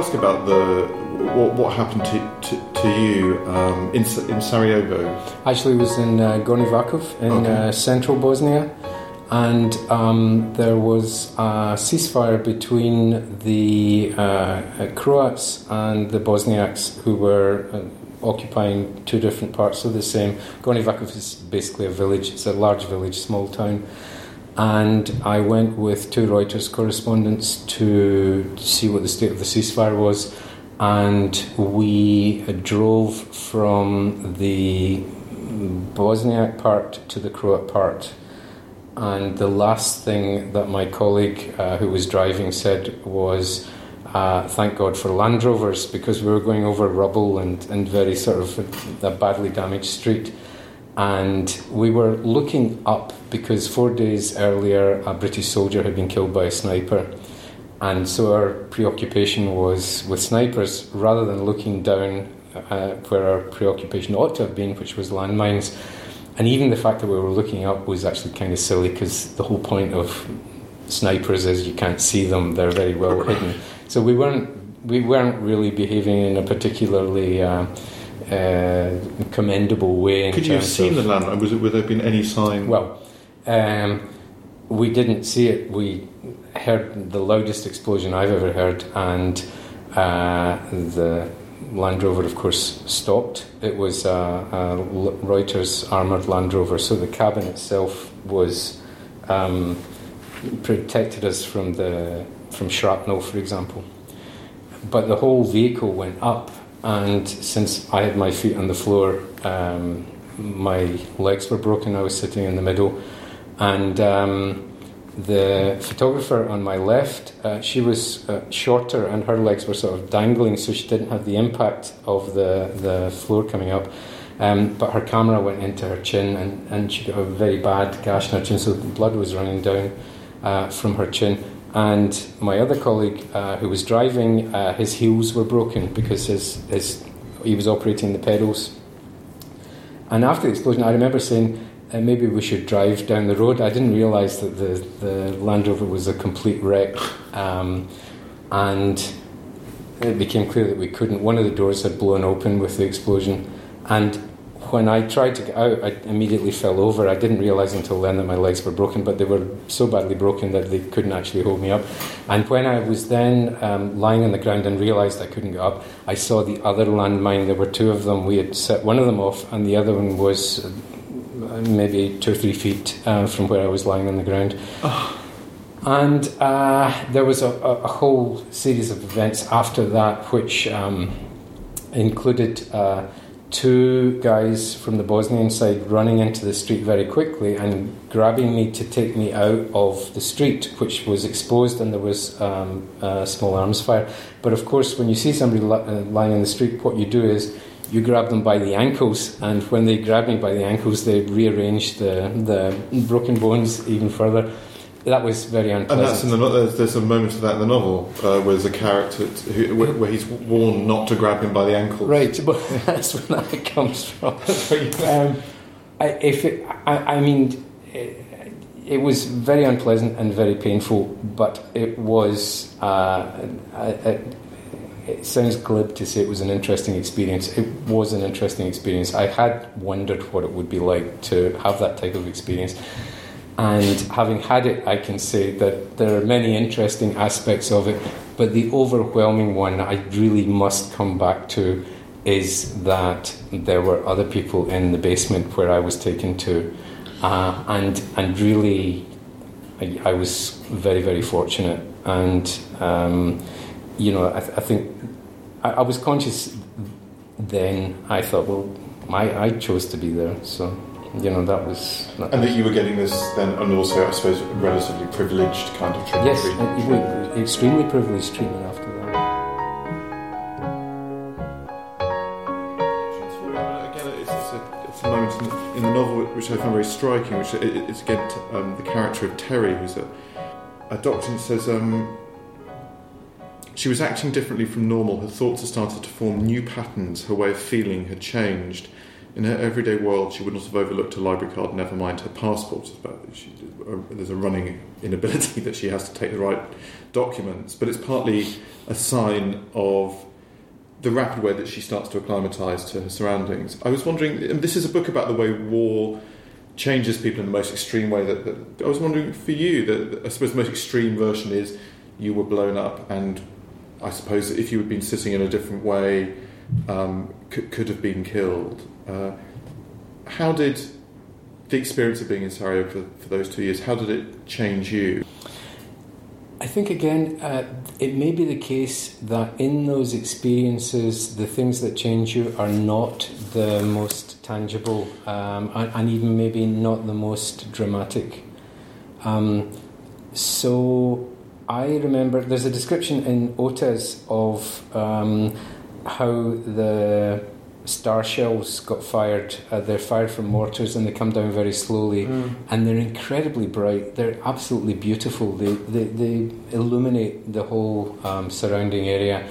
ask about the what, what happened to, to, to you um, in, in Sarajevo? Actually, it was in uh, Gornji Vakuf in Okay. uh, central Bosnia, and um, there was a ceasefire between the uh, Croats and the Bosniaks who were uh, occupying two different parts of the same. Gornji Vakuf is basically a village, it's a large village, small town. And I went with two Reuters correspondents to see what the state of the ceasefire was. And we drove from the Bosniak part to the Croat part. And the last thing that my colleague uh, who was driving said was, uh, thank God for Land Rovers because we were going over rubble and, and very sort of a badly damaged street. And we were looking up because four days earlier a British soldier had been killed by a sniper. And so our preoccupation was with snipers rather than looking down uh, where our preoccupation ought to have been, which was landmines. And even the fact that we were looking up was actually kind of silly because the whole point of snipers is you can't see them; they're very well hidden. So we weren't we weren't really behaving in a particularly uh, commendable way. Could you have seen of, the landmine? Was it? Would there been any sign? Well, um, we didn't see it. We heard the loudest explosion I've ever heard, and uh, the Land Rover, of course, stopped. It was a, a Reuters armoured Land Rover, so the cabin itself was um, protected us from the from shrapnel, for example. But the whole vehicle went up, and since I had my feet on the floor, um, my legs were broken. I was sitting in the middle, and um, the photographer on my left, uh, she was uh, shorter, and her legs were sort of dangling, so she didn't have the impact of the the floor coming up. Um, but her camera went into her chin, and, and she got a very bad gash in her chin, so blood was running down uh, from her chin. And my other colleague, uh, who was driving, uh, his heels were broken because his, his he was operating the pedals. And after the explosion, I remember saying, uh, maybe we should drive down the road. I didn't realise that the, the Land Rover was a complete wreck. Um, and it became clear that we couldn't. One of the doors had blown open with the explosion. And when I tried to get out, I immediately fell over. I didn't realise until then that my legs were broken, but they were so badly broken that they couldn't actually hold me up. And when I was then um, lying on the ground and realised I couldn't get up, I saw the other landmine. There were two of them. We had set one of them off, and the other one was uh, maybe two or three feet uh, from where I was lying on the ground. And uh, there was a, a, a whole series of events after that, which um, included uh, two guys from the Bosnian side running into the street very quickly and grabbing me to take me out of the street, which was exposed and there was um, a small arms fire. But of course, when you see somebody uh, lying in the street, what you do is you grab them by the ankles, and when they grab me by the ankles, they rearrange the, the broken bones even further. That was very unpleasant. and that's in the there's, there's a moment of that in the novel uh, where there's a character t- who, where, where he's warned not to grab him by the ankle. Right, but that's where that comes from. um, I, if it, I, I mean, it, it was very unpleasant and very painful, but it was. Uh, I, I, it sounds glib to say it was an interesting experience. It was an interesting experience. I had wondered what it would be like to have that type of experience. And having had it, I can say that there are many interesting aspects of it, but the overwhelming one I really must come back to is that there were other people in the basement where I was taken to, uh, and and really, I, I was very very fortunate, and um, you know I, th- I think I, I was conscious then. I thought, well, I, I chose to be there, so you know that was. That And that you were getting this then, and also, I suppose, relatively privileged kind of treatment. Yes, treatment. it- it- extremely privileged treatment after that. Again, it's, it's, a, moment in the, in the novel which I find very striking, which is again um, the character of Terry, who's a, a doctor, and says um, she was acting differently from normal. Her thoughts had started to form new patterns. Her way of feeling had changed. In her everyday world, she would not have overlooked a library card, never mind her passport. There's a running inability that she has to take the right documents, but it's partly a sign of the rapid way that she starts to acclimatise to her surroundings. I was wondering, and this is a book about the way war changes people in the most extreme way. That, that I was wondering for you, that I suppose the most extreme version is you were blown up, and I suppose if you had been sitting in a different way, um, could, could have been killed. Uh, how did the experience of being in Sarajevo for, for, those two years, how did it change you? I think again, uh, it may be the case that in those experiences, the things that change you are not the most tangible um, and, and, even maybe not the most dramatic. Um, so I remember there's a description in Otes of um, how the star shells got fired. Uh, they're fired from mortars and they come down very slowly, mm. and they're incredibly bright. They're absolutely beautiful. They they, they illuminate the whole um, surrounding area.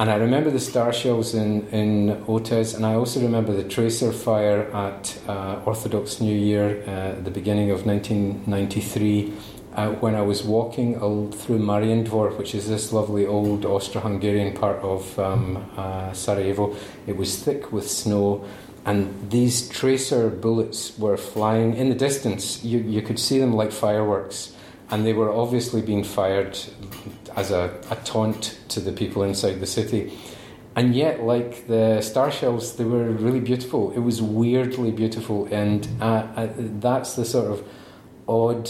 And I remember the star shells in, in Otes, and I also remember the tracer fire at uh, Orthodox New Year uh, the beginning of 1993 uh, when I was walking through Marijin Dvor, which is this lovely old Austro-Hungarian part of um, uh, Sarajevo. It was thick with snow, and these tracer bullets were flying in the distance. You, you could see them like fireworks, and they were obviously being fired as a, a taunt to the people inside the city. And yet, like the star shells, they were really beautiful. It was weirdly beautiful, and uh, uh that's the sort of odd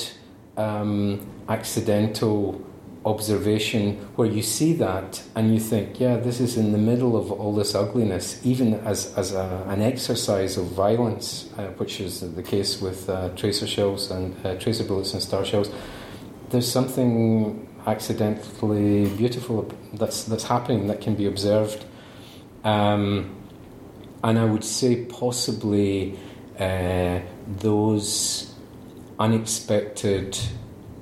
um, accidental observation where you see that and you think, yeah, this is in the middle of all this ugliness, even as, as a, an exercise of violence, uh, which is the case with uh, tracer shells and uh, tracer bullets and star shells. There's something accidentally beautiful that's that's happening that can be observed, um, and I would say possibly uh, those unexpected,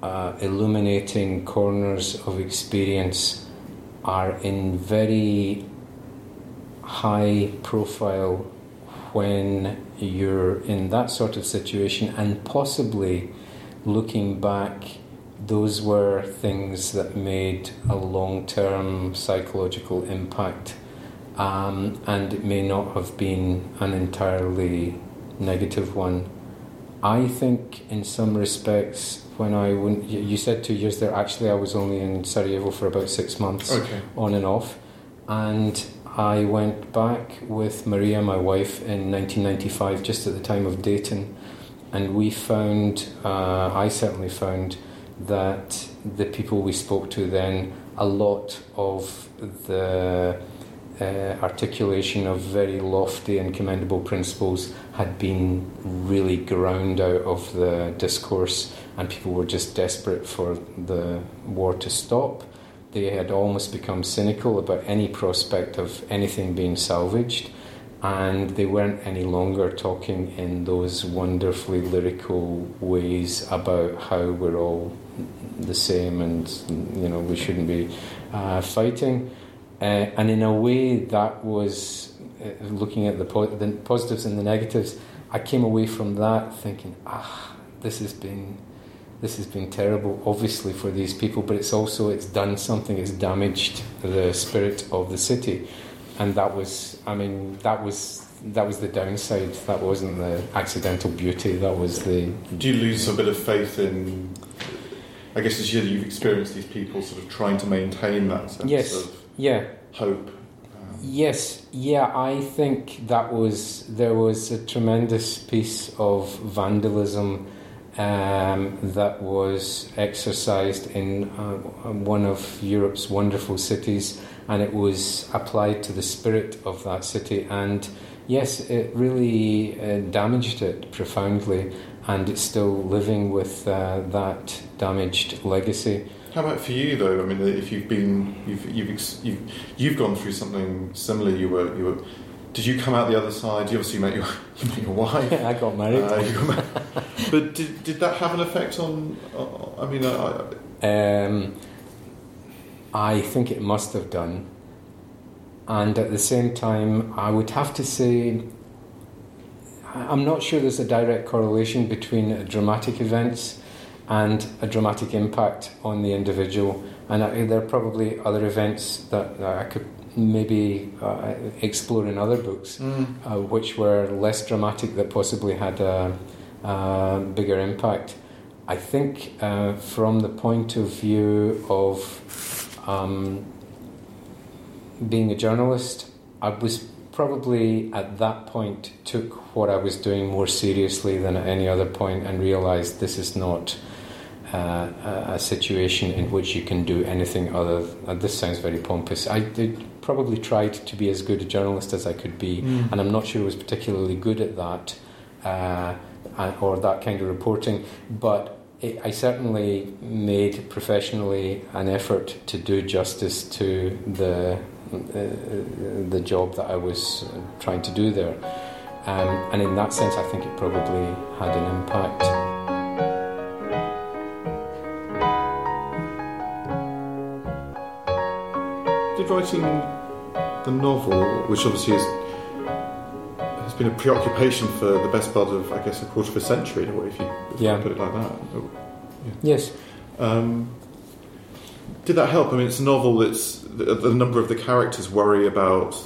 uh, illuminating corners of experience are in very high profile when you're in that sort of situation, and possibly looking back, those were things that made a long term psychological impact. Um, and it may not have been an entirely negative one. I think, in some respects, when I went, you said two years there. Actually, I was only in Sarajevo for about six months, okay. on and off, and I went back with Maria, my wife, in 1995, just at the time of Dayton, and we found, uh, I certainly found, that the people we spoke to then, a lot of the uh, articulation of very lofty and commendable principles had been really ground out of the discourse, and people were just desperate for the war to stop. They had almost become cynical about any prospect of anything being salvaged, and they weren't any longer talking in those wonderfully lyrical ways about how we're all the same and you know we shouldn't be uh, fighting. Uh, and in a way, that was uh, looking at the, po- the, positives and the negatives. I came away from that thinking, ah, this has been this has been terrible, obviously for these people, but it's also it's done something. It's damaged the spirit of the city, and that was, I mean, that was that was the downside. That wasn't the accidental beauty. That was the. Do you lose a bit of faith in? I guess as you've experienced these people sort of trying to maintain that sense yes. of yeah. hope. Um, yes, yeah, I think that was there was a tremendous piece of vandalism um, that was exercised in uh, one of Europe's wonderful cities, and it was applied to the spirit of that city. And yes, it really uh, damaged it profoundly, and it's still living with uh, that damaged legacy. How about for you though? I mean, if you've been, you've you've you've, you've gone through something similar. You were you were. Did you come out the other side? You obviously met your you met your wife. I got married. Uh, got married. but did, did that have an effect on? Uh, I mean, I, um, I think it must have done. And at the same time, I would have to say, I'm not sure there's a direct correlation between dramatic events and a dramatic impact on the individual. And I, there are probably other events that, that I could maybe uh, explore in other books, mm. uh, which were less dramatic that possibly had a, a bigger impact. I think uh, from the point of view of um, being a journalist, I was probably at that point took what I was doing more seriously than at any other point and realized this is not uh, a situation in which you can do anything other. This sounds very pompous. I did probably tried to be as good a journalist as I could be, mm. and I'm not sure I was particularly good at that uh, or that kind of reporting. But it, I certainly made professionally an effort to do justice to the uh, the job that I was trying to do there. Um, and in that sense, I think it probably had an impact. Writing the novel, which obviously is, has been a preoccupation for the best part of, I guess, a quarter of a century, if you, if yeah. you put it like that. Yeah. Yes. Um, did that help? I mean, it's a novel that's the, the number of the characters worry about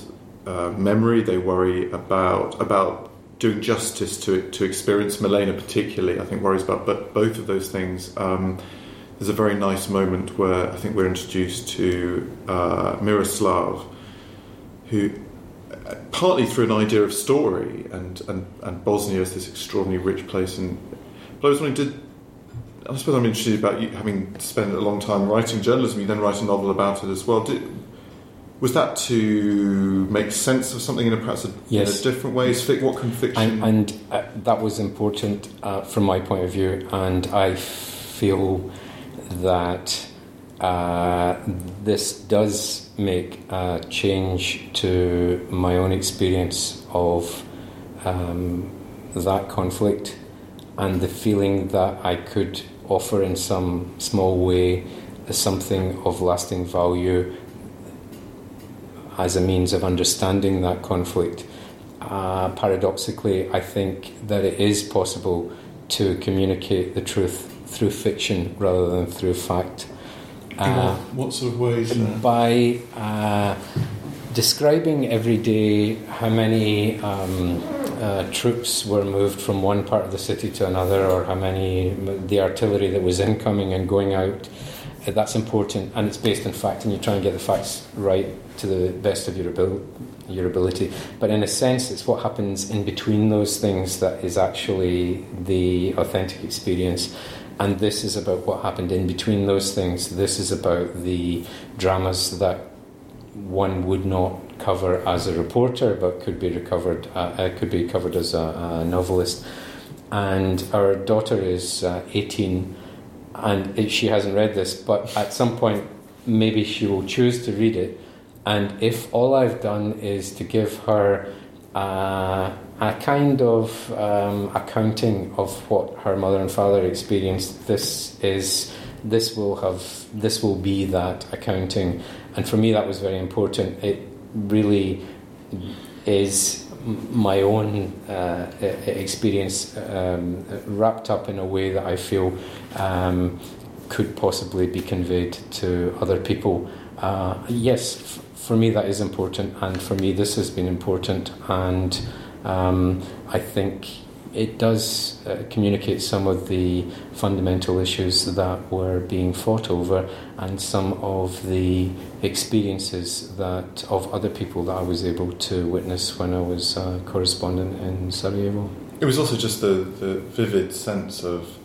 uh, memory. They worry about about doing justice to to experience. Milena particularly, I think, worries about but both of those things. Um, there's a very nice moment where I think we're introduced to uh, Miroslav, who uh, partly through an idea of story and, and, and Bosnia is this extraordinarily rich place. And but I was wondering, did I suppose I'm interested about you having spent a long time writing journalism. You then write a novel about it as well. Did, was that to make sense of something in a perhaps a, yes. in a different way? What can fiction? And, and uh, that was important uh, from my point of view, and I feel that uh, this does make a change to my own experience of um, that conflict and the feeling that I could offer in some small way something of lasting value as a means of understanding that conflict. Uh, paradoxically, I think that it is possible to communicate the truth through fiction rather than through fact. Uh, what sort of ways? By uh, describing every day how many um, uh, troops were moved from one part of the city to another, or how many the artillery that was incoming and going out. Uh, that's important, and it's based on fact, and you try and get the facts right to the best of your ability. Your ability, but in a sense, it's what happens in between those things that is actually the authentic experience. And this is about what happened in between those things. This is about the dramas that one would not cover as a reporter, but could be recovered, uh, uh, could be covered as a, a, novelist. And our daughter is uh, 18, and it, she hasn't read this, but at some point, maybe she will choose to read it. And if all I've done is to give her uh, a kind of um, accounting of what her mother and father experienced, this is this will have this will be that accounting and for me that was very important. It really is my own uh, experience um, wrapped up in a way that I feel um, could possibly be conveyed to other people. Uh, yes, for me that is important, and for me this has been important, and um, I think it does uh, communicate some of the fundamental issues that were being fought over and some of the experiences that of other people that I was able to witness when I was a correspondent in Sarajevo. It was also just the, the vivid sense of,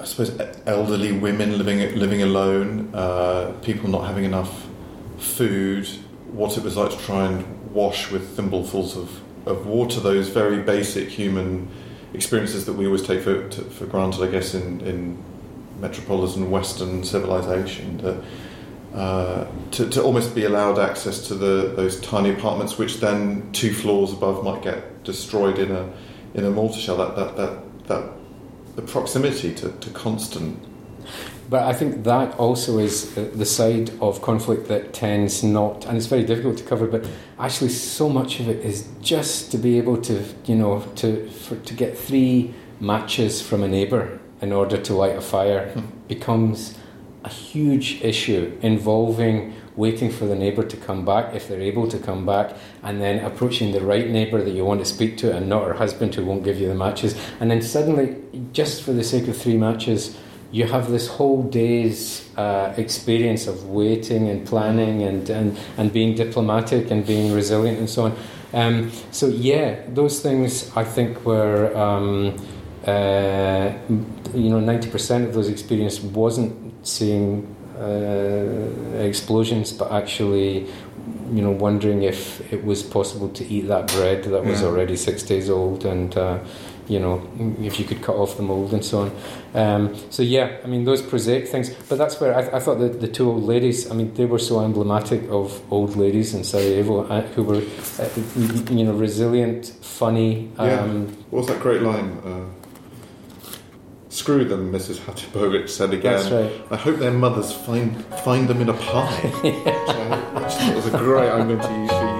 I suppose, elderly women living living alone, uh, people not having enough food, what it was like to try and wash with thimblefuls of of water, those very basic human experiences that we always take for, to, for granted, I guess, in, in metropolitan Western civilization. That, uh, to, to almost be allowed access to the, those tiny apartments, which then two floors above might get destroyed in a in a mortar shell. That that that, that the proximity to, to constant but I think that also is uh, the side of conflict that tends not, and it's very difficult to cover. But actually, so much of it is just to be able to, you know, to for, to get three matches from a neighbour in order to light a fire Hmm. becomes a huge issue involving waiting for the neighbour to come back if they're able to come back and then approaching the right neighbour that you want to speak to and not her husband who won't give you the matches and then suddenly just for the sake of three matches you have this whole day's uh, experience of waiting and planning and, and, and being diplomatic and being resilient and so on um, so yeah those things I think were um, uh, you know 90% of those experiences wasn't seeing uh, explosions, but actually, you know, wondering if it was possible to eat that bread that was Yeah. already six days old, and uh, you know, if you could cut off the mold and so on. Um, so yeah, I mean those prosaic things. But that's where I, I thought that the two old ladies. I mean, they were so emblematic of old ladies in Sarajevo uh, who were, uh, you know, resilient, funny. Yeah. Um, What was that great line? Uh, Screw them, Mrs. Hatipovich said again. That's right. I hope their mothers find find them in a pie. Which I, thought was a great. I'm going to use for.